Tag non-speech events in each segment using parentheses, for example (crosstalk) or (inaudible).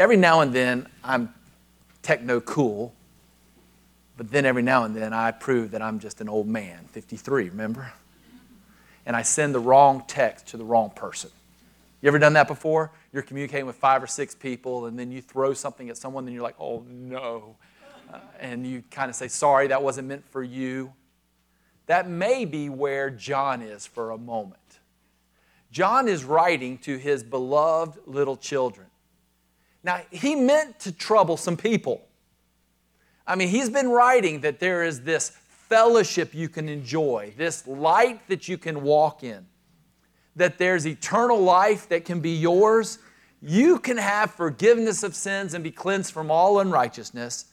every now and then I'm techno cool, but then every now and then I prove that I'm just an old man, 53, remember? And I send the wrong text to the wrong person. You ever done that before? You're communicating with five or six people, and then you throw something at someone, and you're like, oh no. Uh, and you kind of say, sorry, that wasn't meant for you. That may be where John is for a moment. John is writing to his beloved little children. Now, he meant to trouble some people. I mean, he's been writing that there is this fellowship you can enjoy, this light that you can walk in, that there's eternal life that can be yours. You can have forgiveness of sins and be cleansed from all unrighteousness.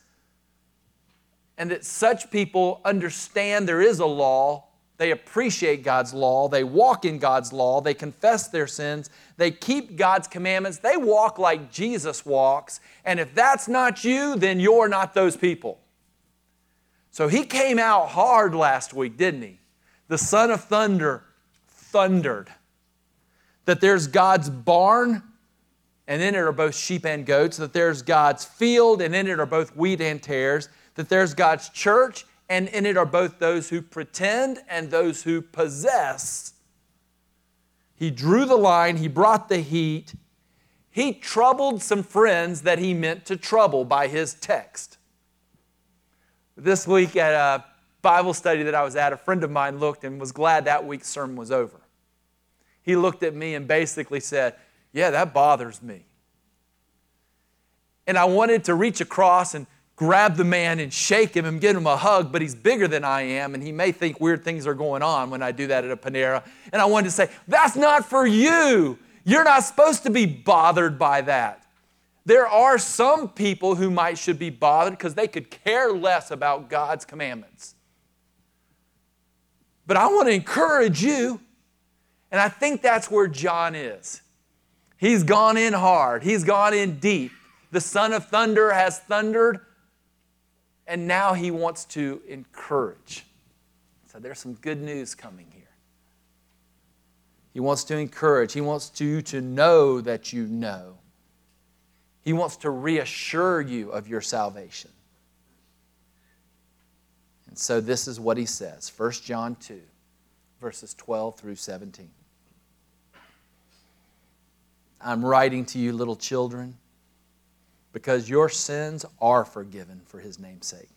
And that such people understand there is a law they appreciate God's law. They walk in God's law. They confess their sins. They keep God's commandments. They walk like Jesus walks. And if that's not you, then you're not those people. So he came out hard last week, didn't he? The son of thunder thundered that there's God's barn, and in it are both sheep and goats, that there's God's field, and in it are both wheat and tares, that there's God's church, and in it are both those who pretend and those who possess. He drew the line, he brought the heat, he troubled some friends that he meant to trouble by his text. This week at a Bible study that I was at, a friend of mine looked and was glad that week's sermon was over. He looked at me and basically said, Yeah, that bothers me. And I wanted to reach across and grab the man and shake him and give him a hug, but he's bigger than I am, and he may think weird things are going on when I do that at a Panera. And I wanted to say, That's not for you. You're not supposed to be bothered by that. There are some people who might should be bothered because they could care less about God's commandments. But I want to encourage you, and I think that's where John is. He's gone in hard, he's gone in deep. The son of thunder has thundered and now he wants to encourage. So there's some good news coming here. He wants to encourage. He wants you to know that you know. He wants to reassure you of your salvation. And so this is what he says 1 John 2, verses 12 through 17. I'm writing to you, little children because your sins are forgiven for his name's sake.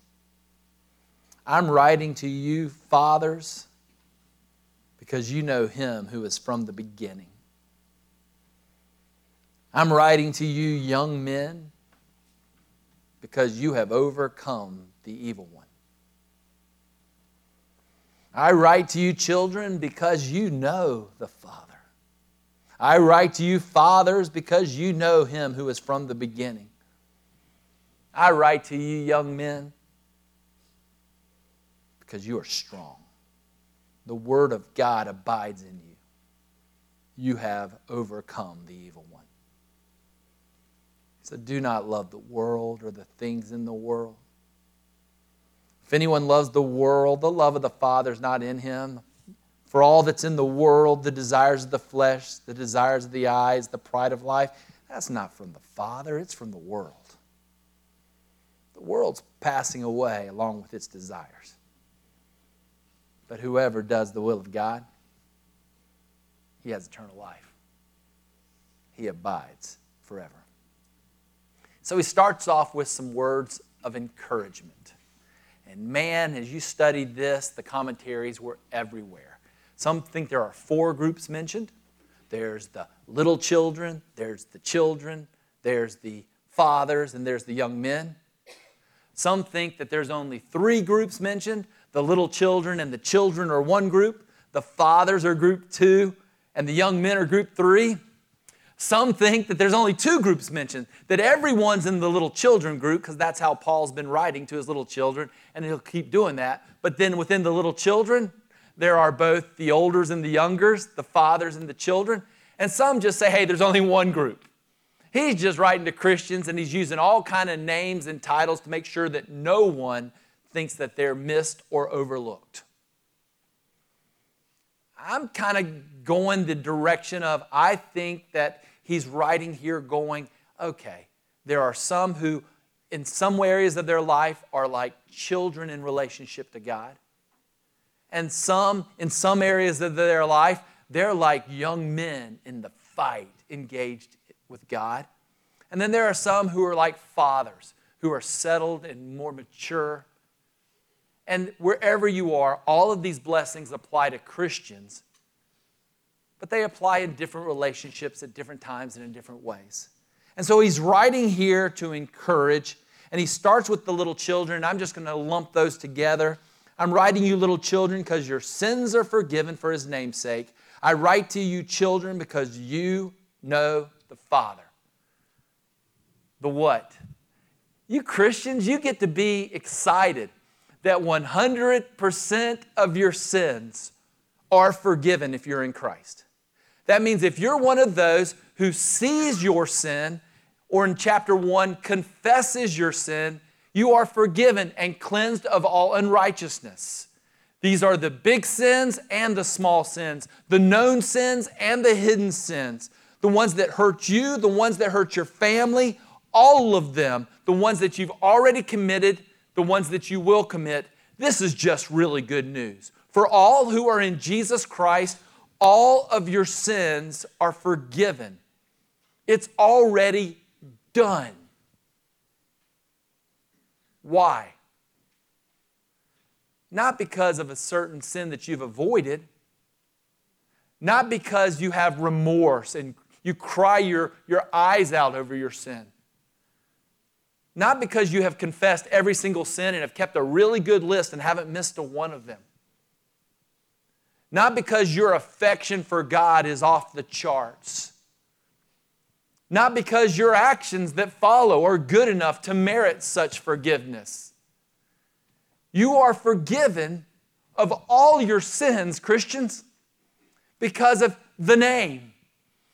I'm writing to you, fathers, because you know him who is from the beginning. I'm writing to you, young men, because you have overcome the evil one. I write to you, children, because you know the Father. I write to you, fathers, because you know him who is from the beginning. I write to you, young men, because you are strong. The Word of God abides in you. You have overcome the evil one. So do not love the world or the things in the world. If anyone loves the world, the love of the Father is not in him. For all that's in the world, the desires of the flesh, the desires of the eyes, the pride of life, that's not from the Father, it's from the world. The world's passing away along with its desires. But whoever does the will of God, he has eternal life. He abides forever. So he starts off with some words of encouragement. And man, as you studied this, the commentaries were everywhere. Some think there are four groups mentioned there's the little children, there's the children, there's the fathers, and there's the young men. Some think that there's only three groups mentioned the little children and the children are one group, the fathers are group two, and the young men are group three. Some think that there's only two groups mentioned, that everyone's in the little children group, because that's how Paul's been writing to his little children, and he'll keep doing that. But then within the little children, there are both the olders and the youngers, the fathers and the children. And some just say, hey, there's only one group. He's just writing to Christians and he's using all kind of names and titles to make sure that no one thinks that they're missed or overlooked. I'm kind of going the direction of I think that he's writing here going, okay, There are some who, in some areas of their life, are like children in relationship to God. And some, in some areas of their life, they're like young men in the fight, engaged with God. And then there are some who are like fathers, who are settled and more mature. And wherever you are, all of these blessings apply to Christians, but they apply in different relationships at different times and in different ways. And so he's writing here to encourage, and he starts with the little children. I'm just going to lump those together. I'm writing you, little children, because your sins are forgiven for his name's sake. I write to you, children, because you know the Father. The what? You Christians, you get to be excited that 100% of your sins are forgiven if you're in Christ. That means if you're one of those who sees your sin, or in chapter 1, confesses your sin, you are forgiven and cleansed of all unrighteousness. These are the big sins and the small sins, the known sins and the hidden sins, the ones that hurt you, the ones that hurt your family, all of them, the ones that you've already committed, the ones that you will commit. This is just really good news. For all who are in Jesus Christ, all of your sins are forgiven. It's already done. Why? Not because of a certain sin that you've avoided, not because you have remorse and you cry your, your eyes out over your sin. Not because you have confessed every single sin and have kept a really good list and haven't missed a one of them. Not because your affection for God is off the charts. Not because your actions that follow are good enough to merit such forgiveness. You are forgiven of all your sins, Christians, because of the name,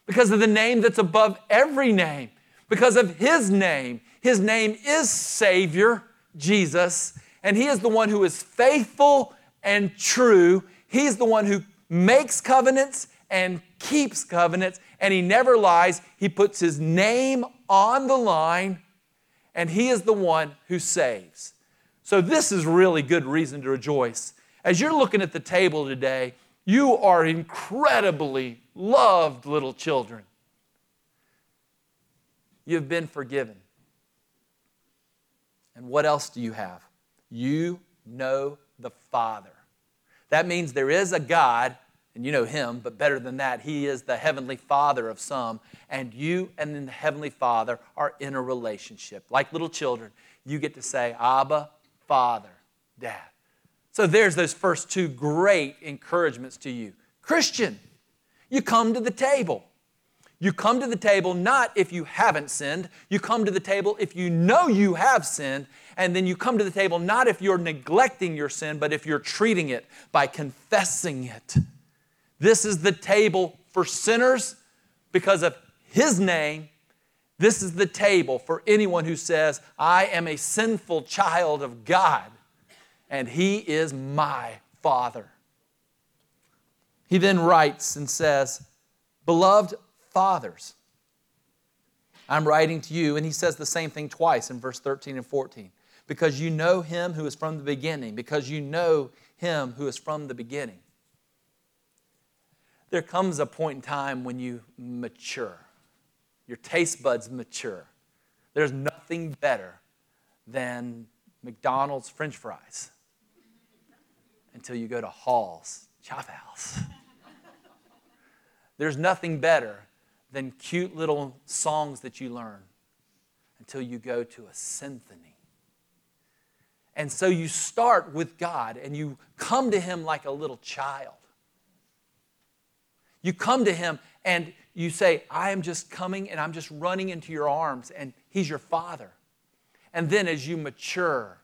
because of the name that's above every name, because of His name. His name is Savior, Jesus, and He is the one who is faithful and true. He's the one who makes covenants and keeps covenants, and He never lies. He puts His name on the line, and He is the one who saves. So, this is really good reason to rejoice. As you're looking at the table today, you are incredibly loved little children. You've been forgiven. And what else do you have? You know the Father. That means there is a God, and you know Him, but better than that, He is the Heavenly Father of some, and you and the Heavenly Father are in a relationship. Like little children, you get to say, Abba, Father, Dad. So there's those first two great encouragements to you. Christian, you come to the table. You come to the table not if you haven't sinned, you come to the table if you know you have sinned, and then you come to the table not if you're neglecting your sin, but if you're treating it by confessing it. This is the table for sinners because of His name. This is the table for anyone who says, I am a sinful child of God, and He is my Father. He then writes and says, Beloved, fathers. I'm writing to you, and he says the same thing twice in verse 13 and 14. Because you know him who is from the beginning, because you know him who is from the beginning. There comes a point in time when you mature, your taste buds mature. There's nothing better than McDonald's french fries until you go to Hall's Chop House. There's nothing better than cute little songs that you learn until you go to a symphony. And so you start with God and you come to Him like a little child. You come to Him and you say, I am just coming and I'm just running into your arms, and He's your Father. And then as you mature,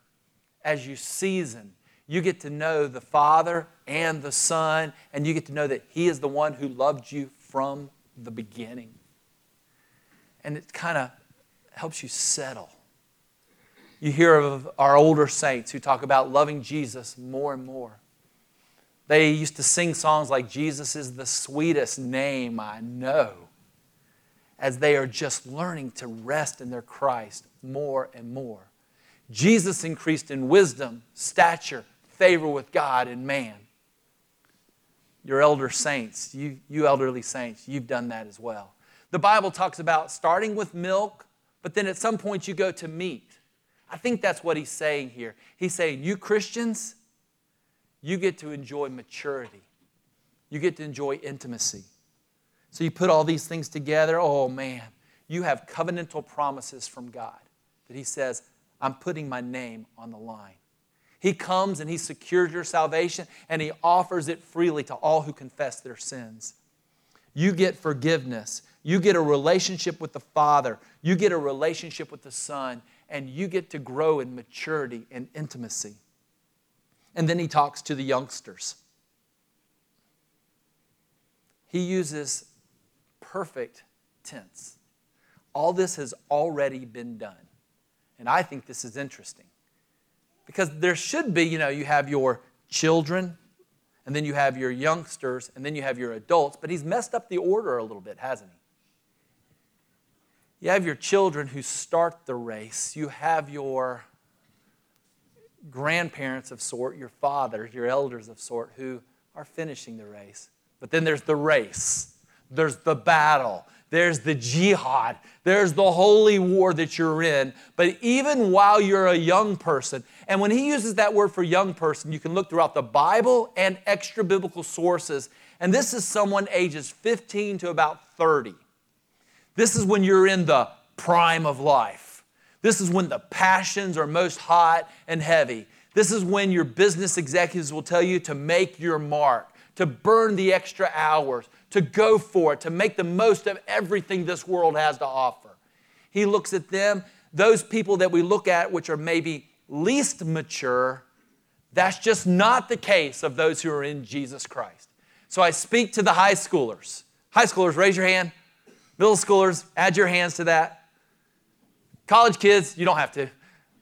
as you season, you get to know the Father and the Son, and you get to know that He is the one who loved you from the beginning. And it kind of helps you settle. You hear of our older saints who talk about loving Jesus more and more. They used to sing songs like, Jesus is the sweetest name I know. as they are just learning to rest in their Christ more and more. Jesus increased in wisdom, stature, favor with God and man. Your elder saints, you, you elderly saints, you've done that as well. The Bible talks about starting with milk, but then at some point you go to meat. I think that's what he's saying here. He's saying, You Christians, you get to enjoy maturity, you get to enjoy intimacy. So you put all these things together, oh man, you have covenantal promises from God that He says, I'm putting my name on the line. He comes and He secures your salvation and He offers it freely to all who confess their sins. You get forgiveness. You get a relationship with the Father. You get a relationship with the Son. And you get to grow in maturity and intimacy. And then He talks to the youngsters. He uses perfect tense. All this has already been done. And I think this is interesting because there should be, you know, you have your children, and then you have your youngsters, and then you have your adults, but he's messed up the order a little bit, hasn't he? You have your children who start the race, you have your grandparents of sort, your fathers, your elders of sort, who are finishing the race. But then there's the race, there's the battle, there's the jihad, there's the holy war that you're in. But even while you're a young person, and when he uses that word for young person, you can look throughout the Bible and extra biblical sources. And this is someone ages 15 to about 30. This is when you're in the prime of life. This is when the passions are most hot and heavy. This is when your business executives will tell you to make your mark, to burn the extra hours, to go for it, to make the most of everything this world has to offer. He looks at them, those people that we look at, which are maybe least mature, that's just not the case of those who are in Jesus Christ. So I speak to the high schoolers. High schoolers, raise your hand. Middle schoolers, add your hands to that. College kids, you don't have to.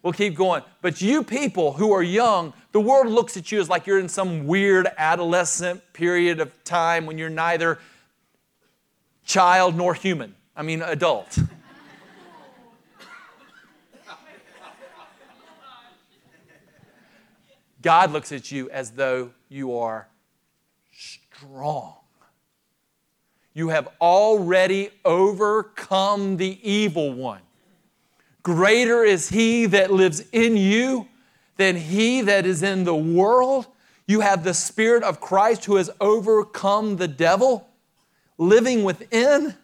We'll keep going. But you people who are young, the world looks at you as like you're in some weird adolescent period of time when you're neither child nor human. I mean, adult. God looks at you as though you are strong. You have already overcome the evil one. Greater is he that lives in you than he that is in the world. You have the Spirit of Christ who has overcome the devil living within.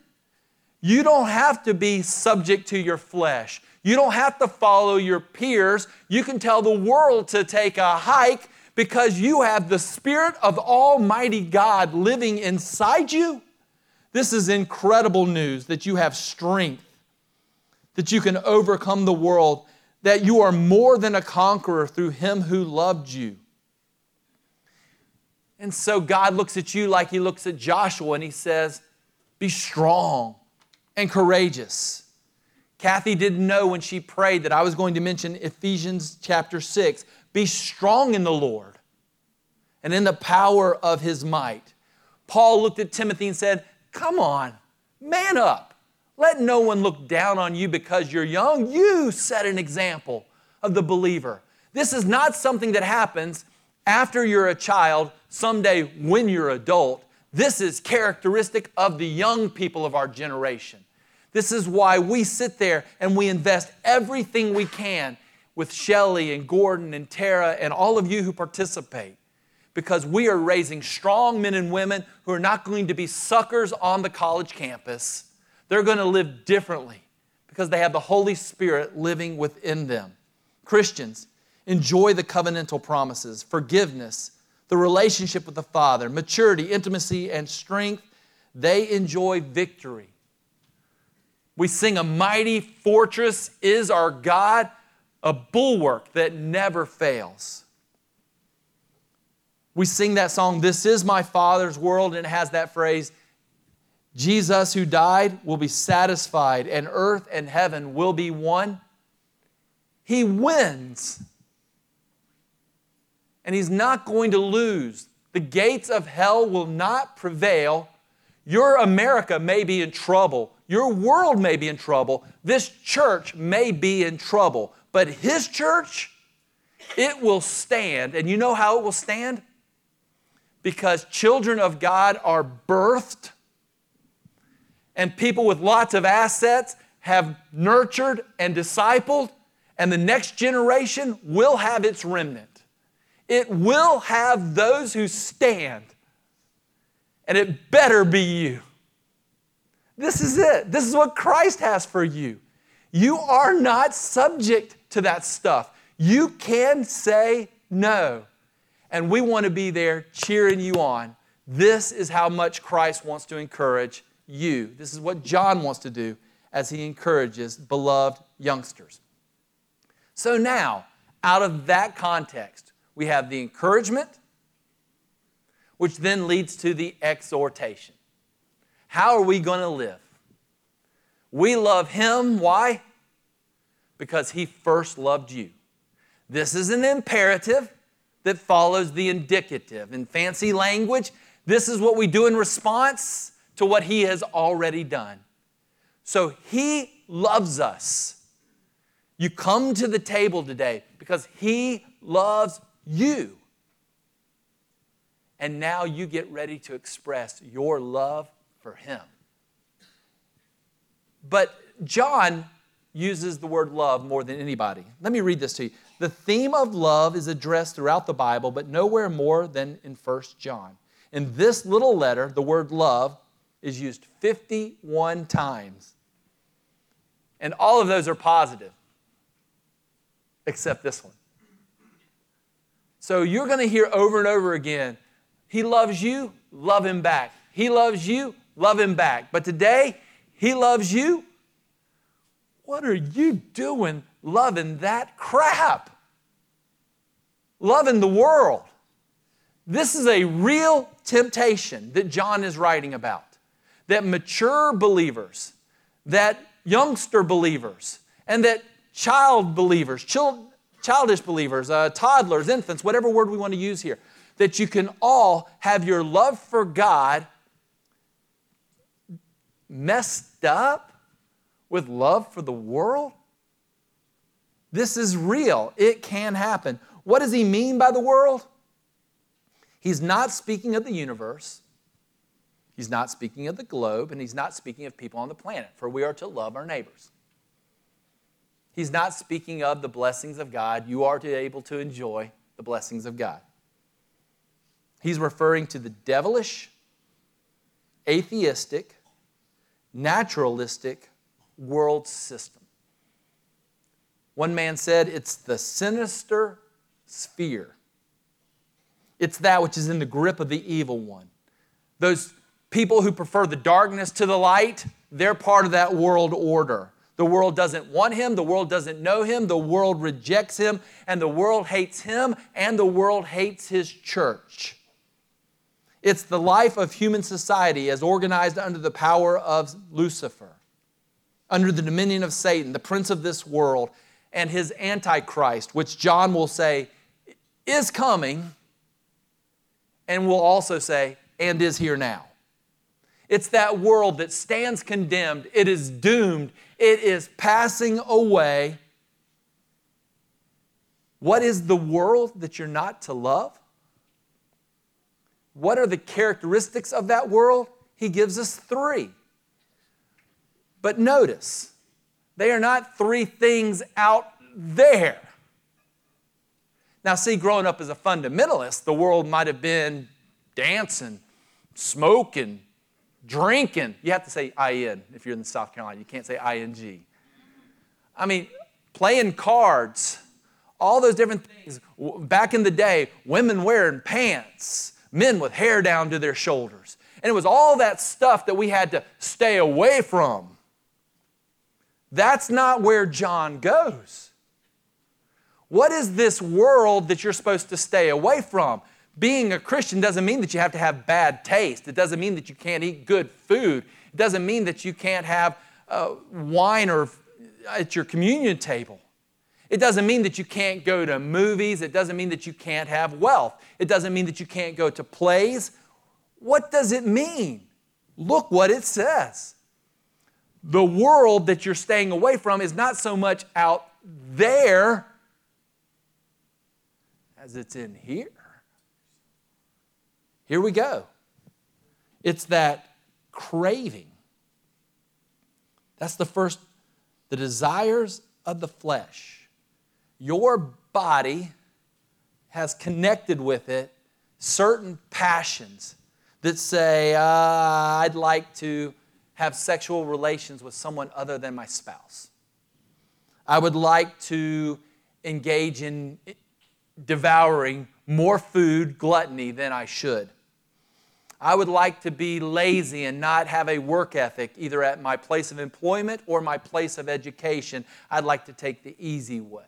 You don't have to be subject to your flesh. You don't have to follow your peers. You can tell the world to take a hike because you have the Spirit of Almighty God living inside you. This is incredible news that you have strength that you can overcome the world, that you are more than a conqueror through him who loved you. And so God looks at you like he looks at Joshua and he says, Be strong and courageous. Kathy didn't know when she prayed that I was going to mention Ephesians chapter 6. Be strong in the Lord and in the power of his might. Paul looked at Timothy and said, Come on, man up. Let no one look down on you because you're young. You set an example of the believer. This is not something that happens after you're a child, someday when you're adult. This is characteristic of the young people of our generation. This is why we sit there and we invest everything we can with Shelly and Gordon and Tara and all of you who participate because we are raising strong men and women who are not going to be suckers on the college campus they're going to live differently because they have the Holy Spirit living within them. Christians, enjoy the covenantal promises, forgiveness, the relationship with the Father, maturity, intimacy, and strength. They enjoy victory. We sing, A mighty fortress is our God, a bulwark that never fails. We sing that song, This is my Father's world, and it has that phrase, Jesus, who died, will be satisfied, and earth and heaven will be one. He wins. And he's not going to lose. The gates of hell will not prevail. Your America may be in trouble. your world may be in trouble, this church may be in trouble, but His church, it will stand. And you know how it will stand? Because children of God are birthed, and people with lots of assets have nurtured and discipled, and the next generation will have its remnant. It will have those who stand, and it better be you. This is it. This is what Christ has for you. You are not subject to that stuff. You can say no. And we want to be there cheering you on. This is how much Christ wants to encourage you. This is what John wants to do as he encourages beloved youngsters. So now, out of that context, we have the encouragement, which then leads to the exhortation. How are we going to live? We love Him. Why? Because He first loved you. This is an imperative that follows the indicative. In fancy language, this is what we do in response to what He has already done. So He loves us. You come to the table today because He loves you. And now you get ready to express your love for him. But John uses the word love more than anybody. Let me read this to you. The theme of love is addressed throughout the Bible, but nowhere more than in 1 John. In this little letter, the word love is used 51 times. And all of those are positive, except this one. So you're going to hear over and over again, He loves you, love Him back. He loves you, love him back. But today, he loves you. What are you doing loving that crap? Loving the world. This is a real temptation that John is writing about. That mature believers, that youngster believers, and that child believers, child, childish believers, uh, toddlers, infants, whatever word we want to use here, that you can all have your love for God messed up with love for the world? This is real. It can happen. What does he mean by the world? He's not speaking of the universe. He's not speaking of the globe, and he's not speaking of people on the planet, for we are to love our neighbors. He's not speaking of the blessings of God. You are to be able to enjoy the blessings of God. He's referring to the devilish, atheistic, naturalistic world system. One man said it's the sinister sphere. It's that which is in the grip of the evil one. Those people who prefer the darkness to the light, they're part of that world order. The world doesn't want him, the world doesn't know him, the world rejects him, and the world hates him, and the world hates his church. It's the life of human society as organized under the power of Lucifer, under the dominion of Satan, the prince of this world, and his antichrist, which John will say is coming, and will also say, and is here now. It's that world that stands condemned, it is doomed, it is passing away. What is the world that you're not to love? What are the characteristics of that world? He gives us three. But notice, they are not three things out there. Now, see, growing up as a fundamentalist, the world might have been dancing, smoking, drinking. You have to say IN if you're in South Carolina. You can't say ING. I mean, playing cards, all those different things. Back in the day, women wearing pants, men with hair down to their shoulders. And it was all that stuff that we had to stay away from. That's not where John goes. What is this world that you're supposed to stay away from? Being a Christian doesn't mean that you have to have bad taste. It doesn't mean that you can't eat good food. It doesn't mean that you can't have uh, wine or at your communion table. It doesn't mean that you can't go to movies. It doesn't mean that you can't have wealth. It doesn't mean that you can't go to plays. What does it mean? Look what it says. the world that you're staying away from is not so much out there as it's in here. Here we go. It's that craving. That's the first, the desires of the flesh. Your body has connected with it certain passions that say, uh, I'd like to have sexual relations with someone other than my spouse. I would like to engage in devouring more food, gluttony, than I should. I would like to be lazy and not have a work ethic, either at my place of employment or my place of education. I'd like to take the easy way.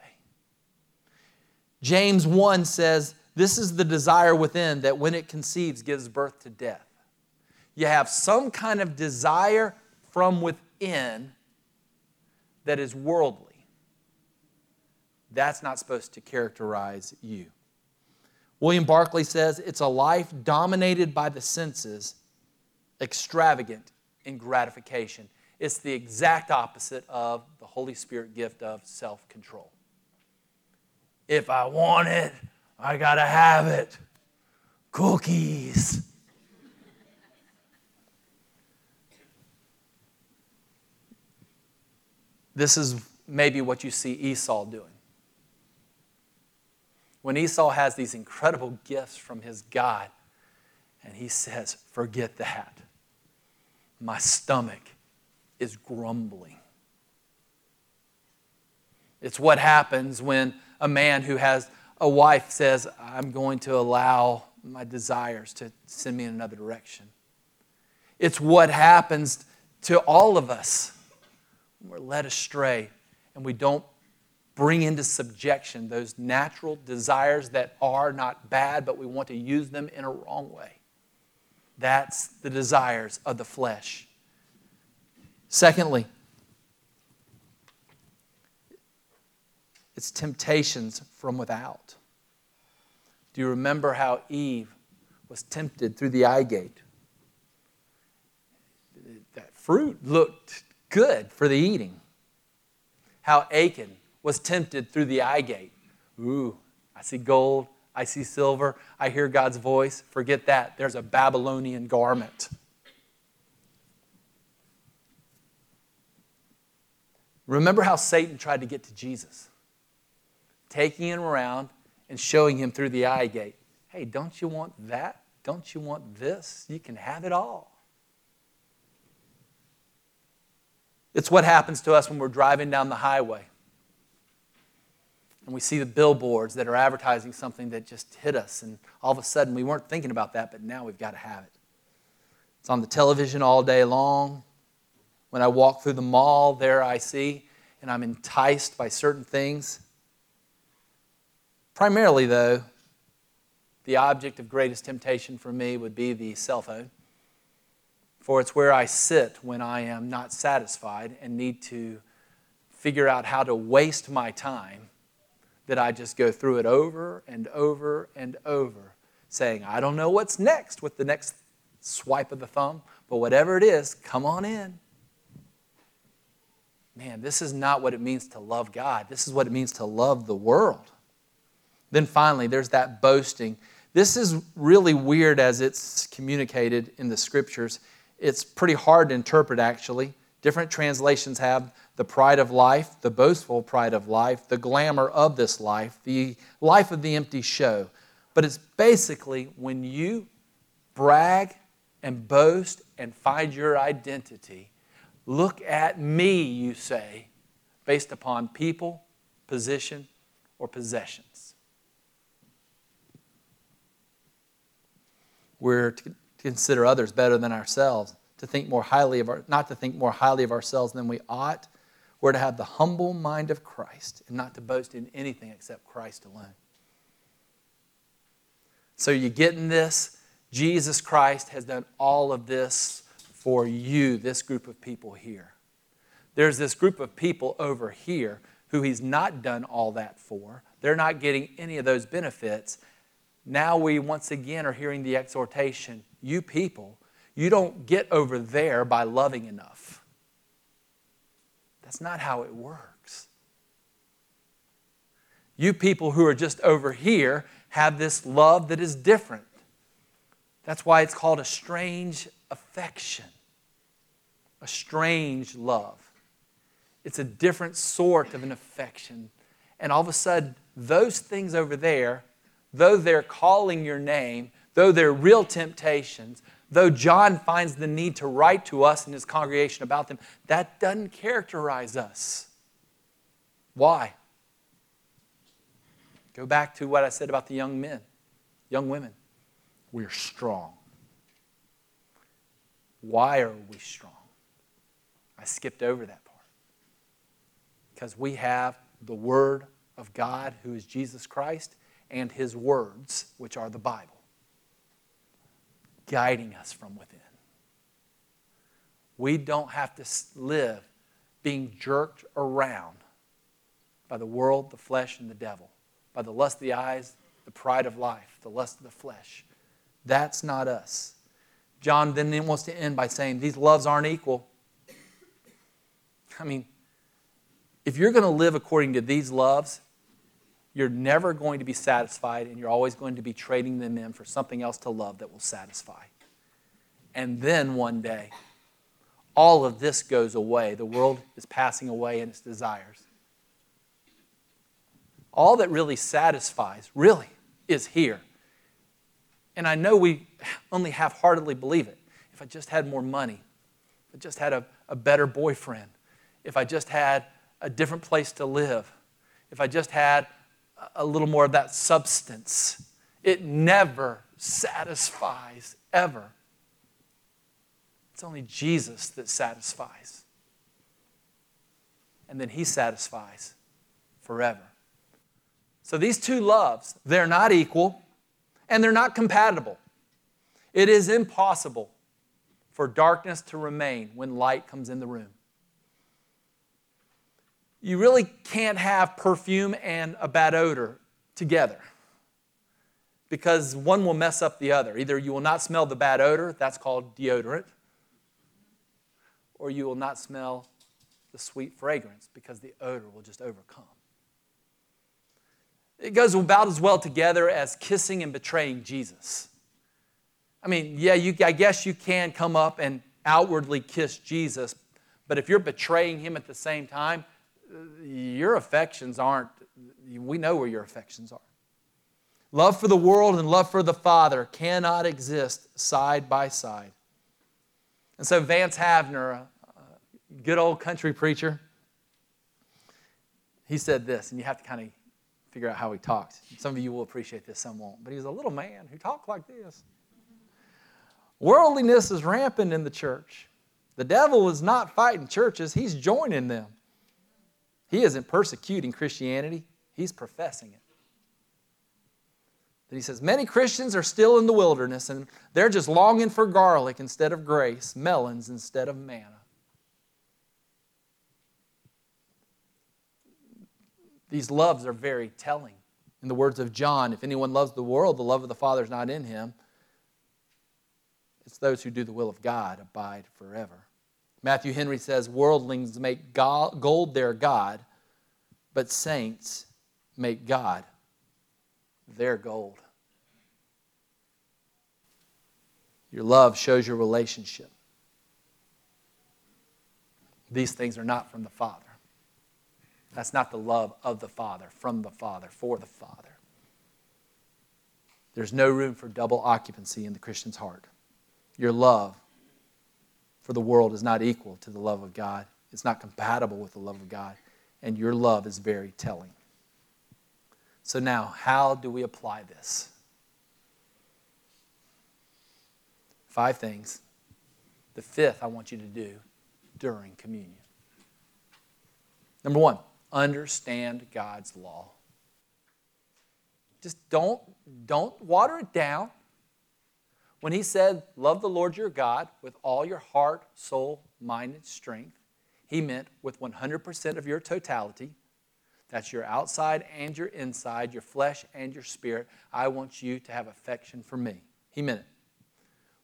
James 1 says, This is the desire within that when it conceives gives birth to death. You have some kind of desire from within that is worldly. That's not supposed to characterize you. William Barclay says it's a life dominated by the senses, extravagant in gratification. It's the exact opposite of the Holy Spirit gift of self control. If I want it, I gotta have it. Cookies. This is maybe what you see Esau doing when Esau has these incredible gifts from his God, and he says, Forget that. My stomach is grumbling. It's what happens when a man who has a wife says, I'm going to allow my desires to send me in another direction. It's what happens to all of us when we're led astray and we don't bring into subjection those natural desires that are not bad, but we want to use them in a wrong way. That's the desires of the flesh. Secondly, it's temptations from without. Do you remember how Eve was tempted through the eye gate? That fruit looked good for the eating. How Achan was tempted through the eye gate. Ooh, I see gold, I see silver, I hear God's voice. Forget that. There's a Babylonian garment. Remember how Satan tried to get to Jesus? Taking him around and showing him through the eye gate. Hey, don't you want that? Don't you want this? You can have it all. It's what happens to us when we're driving down the highway and we see the billboards that are advertising something that just hit us, and all of a sudden we weren't thinking about that, but now we've got to have it. It's on the television all day long. When I walk through the mall, there I see, and I'm enticed by certain things. Primarily, though, the object of greatest temptation for me would be the cell phone, for it's where I sit when I am not satisfied and need to figure out how to waste my time that I just go through it over and over and over, saying, I don't know what's next with the next swipe of the thumb, but whatever it is, come on in. Man, this is not what it means to love God. This is what it means to love the world. Then finally, there's that boasting. This is really weird as it's communicated in the scriptures. It's pretty hard to interpret, actually. Different translations have the pride of life, the boastful pride of life, the glamour of this life, the life of the empty show. But it's basically when you brag and boast and find your identity, look at me, you say, based upon people, position, or possessions. We're to consider others better than ourselves, to think more highly of our, not to think more highly of ourselves than we ought, we're to have the humble mind of Christ and not to boast in anything except Christ alone. So, you getting this? Jesus Christ has done all of this for you, this group of people here. There's this group of people over here who he's not done all that for. They're not getting any of those benefits. Now we once again are hearing the exhortation you people, you don't get over there by loving enough. That's not how it works. You people who are just over here have this love that is different. That's why it's called a strange affection, a strange love. It's a different sort of an affection. And all of a sudden, those things over there, though they're calling your name, though they're real temptations, though John finds the need to write to us and his congregation about them, that doesn't characterize us. Why? Go back to what I said about the young men, young women. We're strong. Why are we strong? I skipped over that part. Because we have the Word of God, who is Jesus Christ, and His words, which are the Bible guiding us from within. We don't have to live being jerked around by the world, the flesh, and the devil, by the lust of the eyes, the pride of life, the lust of the flesh. That's not us. John then wants to end by saying these loves aren't equal. I mean, if you're going to live according to these loves, you're never going to be satisfied and you're always going to be trading them in for something else to love that will satisfy. And then one day, all of this goes away. The world is passing away in its desires. All that really satisfies, really, is here. And I know we only half heartedly believe it. If I just had more money, if I just had a, a better boyfriend, if I just had a different place to live, if I just had a little more of that substance. It never satisfies, ever. It's only Jesus that satisfies. And then He satisfies forever. So these two loves, they're not equal and they're not compatible. It is impossible for darkness to remain when light comes in the room you really can't have perfume and a bad odor together because one will mess up the other. Either you will not smell the bad odor, that's called deodorant, or you will not smell the sweet fragrance because the odor will just overcome. It goes about as well together as kissing and betraying Jesus. I mean, yeah, you, I guess you can come up and outwardly kiss Jesus, but if you're betraying him at the same time, your affections aren't, we know where your affections are. Love for the world and love for the Father cannot exist side by side. And so, Vance Havner, a good old country preacher, he said this, and you have to kind of figure out how he talked. Some of you will appreciate this, some won't. But he was a little man who talked like this Worldliness is rampant in the church. The devil is not fighting churches, he's joining them. He isn't persecuting Christianity, he's professing it. Then he says, Many Christians are still in the wilderness and they're just longing for garlic instead of grace, melons instead of manna. These loves are very telling. In the words of John, if anyone loves the world, the love of the Father is not in him. It's those who do the will of God abide forever. Matthew Henry says, Worldlings make gold their God, but saints make God their gold. Your love shows your relationship. These things are not from the Father. That's not the love of the Father, from the Father, for the Father. There's no room for double occupancy in the Christian's heart. Your love for the world is not equal to the love of God. It's not compatible with the love of God. And your love is very telling. So, now, how do we apply this? Five things. The fifth I want you to do during communion. Number one, understand God's law. Just don't, don't water it down. When he said, Love the Lord your God with all your heart, soul, mind, and strength, he meant with 100% of your totality. That's your outside and your inside, your flesh and your spirit. I want you to have affection for me. He meant it.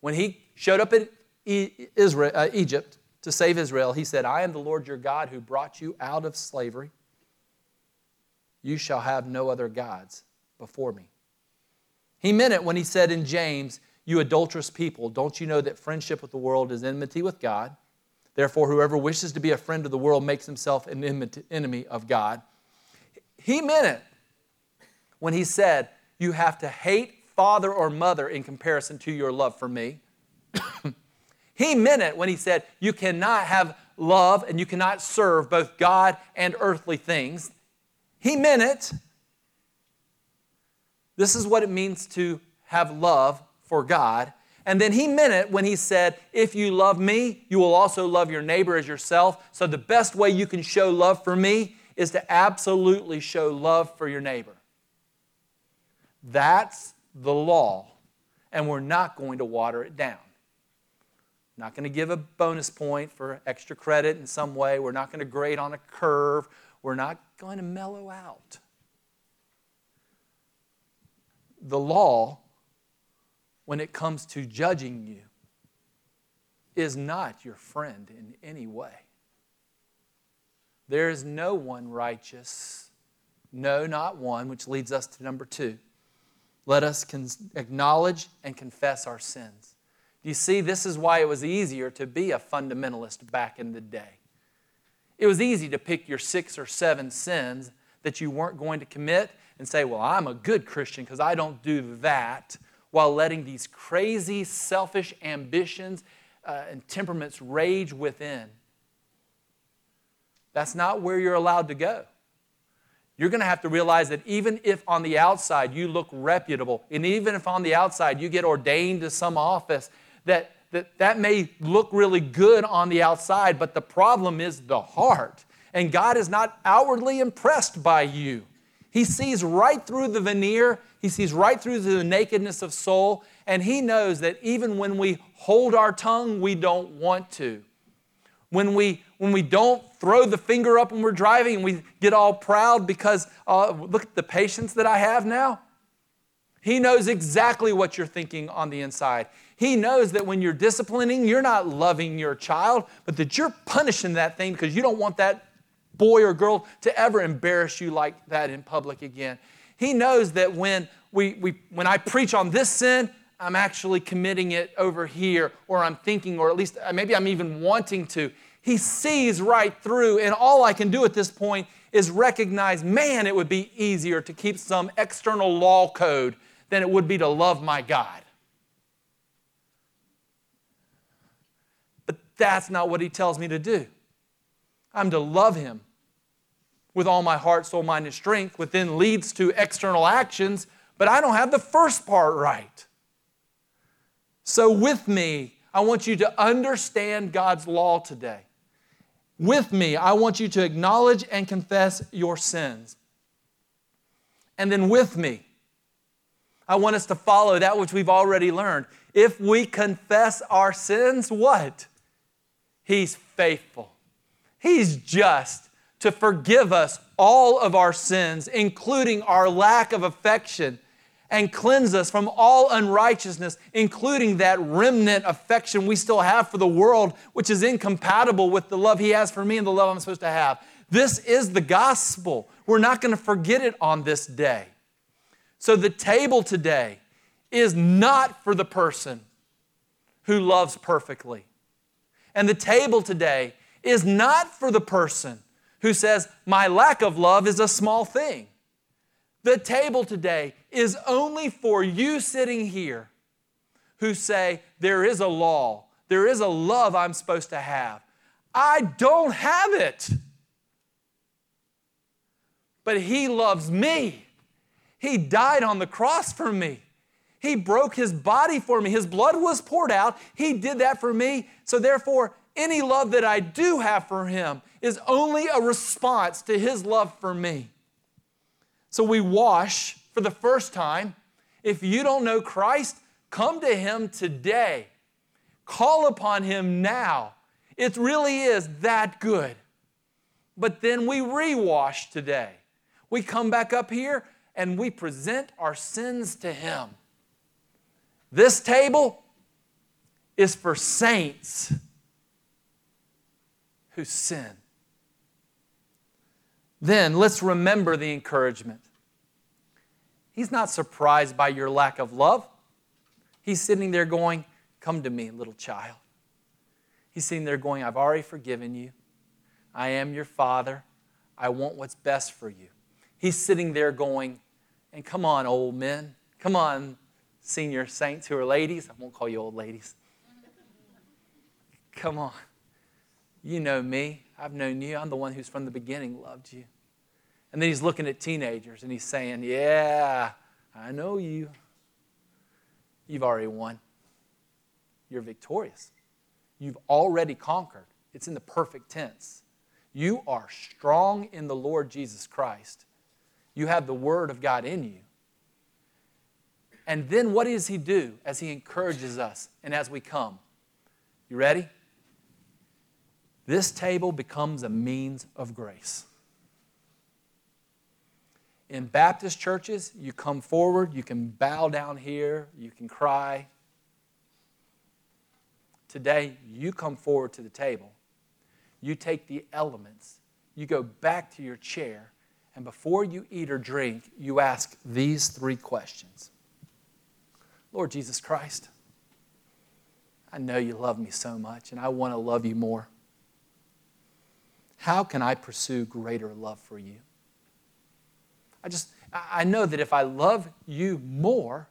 When he showed up in Israel, uh, Egypt to save Israel, he said, I am the Lord your God who brought you out of slavery. You shall have no other gods before me. He meant it when he said in James, You adulterous people, don't you know that friendship with the world is enmity with God? Therefore, whoever wishes to be a friend of the world makes himself an enemy of God. He meant it when he said, You have to hate father or mother in comparison to your love for me. (coughs) he meant it when he said, You cannot have love and you cannot serve both God and earthly things. He meant it. This is what it means to have love for God. And then he meant it when he said, If you love me, you will also love your neighbor as yourself. So the best way you can show love for me is to absolutely show love for your neighbor. That's the law, and we're not going to water it down. Not going to give a bonus point for extra credit in some way. We're not going to grade on a curve. We're not going to mellow out. The law, when it comes to judging you, is not your friend in any way. There is no one righteous, no, not one, which leads us to number two. Let us con- acknowledge and confess our sins. You see, this is why it was easier to be a fundamentalist back in the day. It was easy to pick your six or seven sins that you weren't going to commit and say, Well, I'm a good Christian because I don't do that, while letting these crazy, selfish ambitions uh, and temperaments rage within. That's not where you're allowed to go you're going to have to realize that even if on the outside you look reputable, and even if on the outside you get ordained to some office, that that, that may look really good on the outside, but the problem is the heart. And God is not outwardly impressed by you. He sees right through the veneer, He sees right through the nakedness of soul, and He knows that even when we hold our tongue, we don't want to when we when we don't throw the finger up when we're driving and we get all proud because uh, look at the patience that I have now. He knows exactly what you're thinking on the inside. He knows that when you're disciplining, you're not loving your child, but that you're punishing that thing because you don't want that boy or girl to ever embarrass you like that in public again. He knows that when we, we when I preach on this sin, I'm actually committing it over here, or I'm thinking, or at least uh, maybe I'm even wanting to. He sees right through, and all I can do at this point is recognize man, it would be easier to keep some external law code than it would be to love my God. But that's not what he tells me to do. I'm to love him with all my heart, soul, mind, and strength, which then leads to external actions, but I don't have the first part right. So, with me, I want you to understand God's law today. With me, I want you to acknowledge and confess your sins. And then with me, I want us to follow that which we've already learned. If we confess our sins, what? He's faithful. He's just to forgive us all of our sins, including our lack of affection and cleanse us from all unrighteousness, including that remnant affection we still have for the world, which is incompatible with the love He has for me and the love I'm supposed to have. This is the gospel. We're not going to forget it on this day. So, the table today is not for the person who loves perfectly. And the table today is not for the person who says, My lack of love is a small thing. The table today is only for you sitting here who say, There is a law, there is a love I'm supposed to have. I don't have it. But He loves me. He died on the cross for me. He broke His body for me. His blood was poured out. He did that for me. So, therefore, any love that I do have for Him is only a response to His love for me. So we wash for the first time. If you don't know Christ, come to Him today. Call upon Him now. It really is that good. But then we rewash today. We come back up here and we present our sins to Him. This table is for saints. who sin. Then let's remember the encouragement. He's not surprised by your lack of love. He's sitting there going, Come to me, little child. He's sitting there going, I've already forgiven you. I am your father. I want what's best for you. He's sitting there going, And come on, old men. Come on, senior saints who are ladies. I won't call you old ladies. Come on. You know me. I've known you. I'm the one who's from the beginning loved you. And then he's looking at teenagers and he's saying, Yeah, I know you. You've already won. You're victorious. You've already conquered. It's in the perfect tense. You are strong in the Lord Jesus Christ. You have the Word of God in you. And then what does He do as He encourages us and as we come? You ready? This table becomes a means of grace. In Baptist churches, you come forward, you can bow down here, you can cry. Today, you come forward to the table, you take the elements, you go back to your chair, and before you eat or drink, you ask these three questions Lord Jesus Christ, I know you love me so much, and I want to love you more. How can I pursue greater love for you? I just, I know that if I love you more,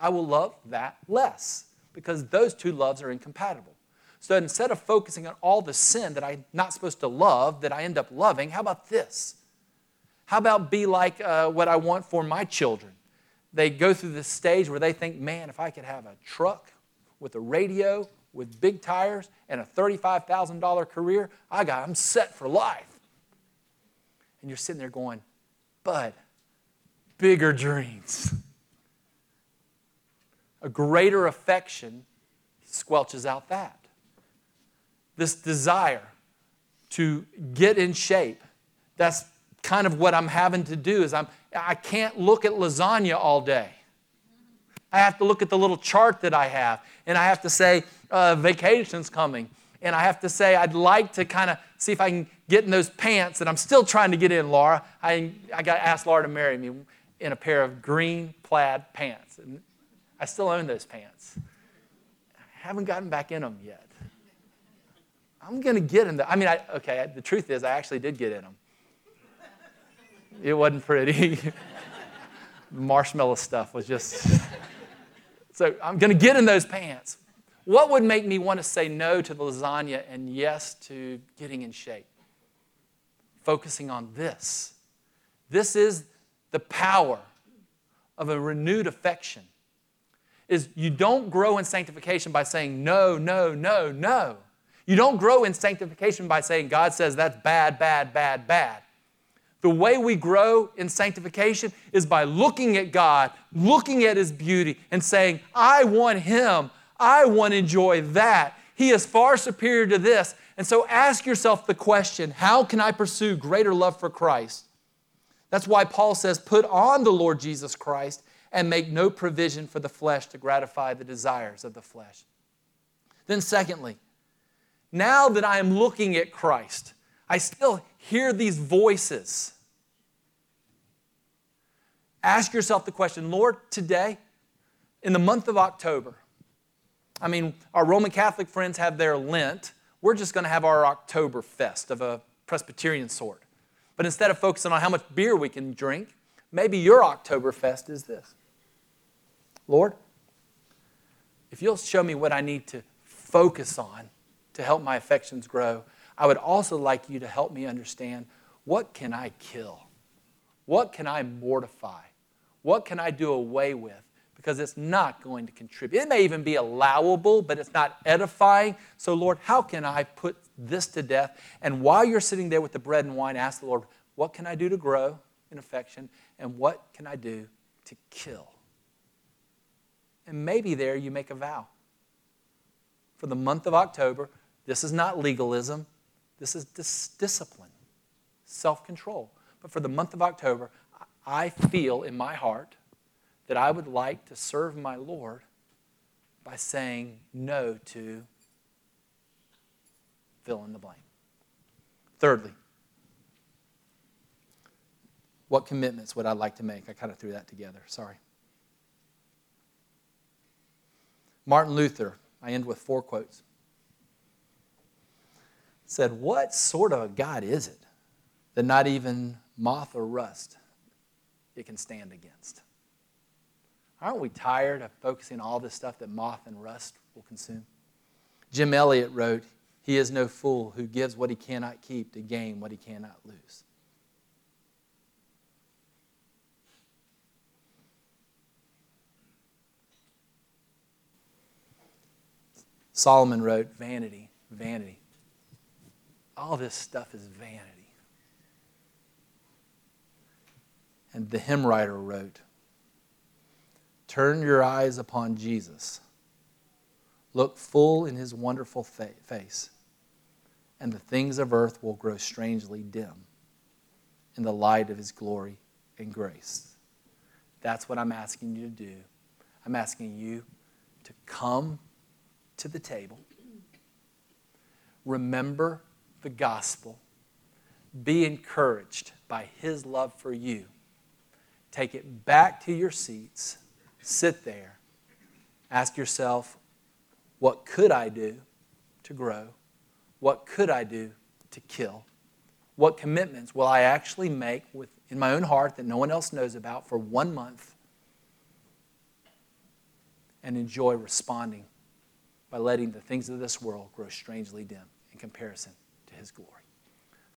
I will love that less because those two loves are incompatible. So instead of focusing on all the sin that I'm not supposed to love, that I end up loving, how about this? How about be like uh, what I want for my children? They go through this stage where they think, man, if I could have a truck with a radio, with big tires, and a $35,000 career, I got, I'm set for life. And you're sitting there going, Bud, bigger dreams. A greater affection squelches out that. This desire to get in shape, that's kind of what I'm having to do is I'm I can't look at lasagna all day. I have to look at the little chart that I have, and I have to say, uh, vacation's coming. And I have to say, I'd like to kind of see if I can get in those pants that I'm still trying to get in, Laura. I, I got asked Laura to marry me in a pair of green plaid pants. And I still own those pants. I haven't gotten back in them yet. I'm going to get in them. I mean, I, okay, the truth is, I actually did get in them. It wasn't pretty. (laughs) marshmallow stuff was just. (laughs) so I'm going to get in those pants. What would make me want to say no to the lasagna and yes to getting in shape? Focusing on this. This is the power of a renewed affection. Is you don't grow in sanctification by saying no, no, no, no. You don't grow in sanctification by saying God says that's bad, bad, bad, bad. The way we grow in sanctification is by looking at God, looking at His beauty, and saying, I want Him. I want to enjoy that. He is far superior to this. And so ask yourself the question how can I pursue greater love for Christ? That's why Paul says, put on the Lord Jesus Christ and make no provision for the flesh to gratify the desires of the flesh. Then, secondly, now that I am looking at Christ, I still hear these voices. Ask yourself the question Lord, today, in the month of October, I mean, our Roman Catholic friends have their Lent. We're just going to have our Oktoberfest of a Presbyterian sort. But instead of focusing on how much beer we can drink, maybe your Oktoberfest is this Lord, if you'll show me what I need to focus on to help my affections grow, I would also like you to help me understand what can I kill? What can I mortify? What can I do away with? Because it's not going to contribute. It may even be allowable, but it's not edifying. So, Lord, how can I put this to death? And while you're sitting there with the bread and wine, ask the Lord, what can I do to grow in affection? And what can I do to kill? And maybe there you make a vow. For the month of October, this is not legalism, this is dis- discipline, self control. But for the month of October, I feel in my heart that I would like to serve my Lord by saying no to fill in the blank. Thirdly, what commitments would I like to make? I kind of threw that together. Sorry. Martin Luther, I end with four quotes, said, What sort of a God is it that not even moth or rust it can stand against? Aren't we tired of focusing on all this stuff that moth and rust will consume? Jim Elliot wrote, He is no fool who gives what he cannot keep to gain what he cannot lose. Solomon wrote, Vanity, vanity. All this stuff is vanity. And the hymn writer wrote, Turn your eyes upon Jesus. Look full in his wonderful face, and the things of earth will grow strangely dim in the light of his glory and grace. That's what I'm asking you to do. I'm asking you to come to the table, remember the gospel, be encouraged by his love for you. Take it back to your seats, sit there, ask yourself, what could I do to grow? What could I do to kill? What commitments will I actually make with, in my own heart that no one else knows about for one month and enjoy responding by letting the things of this world grow strangely dim in comparison to His glory.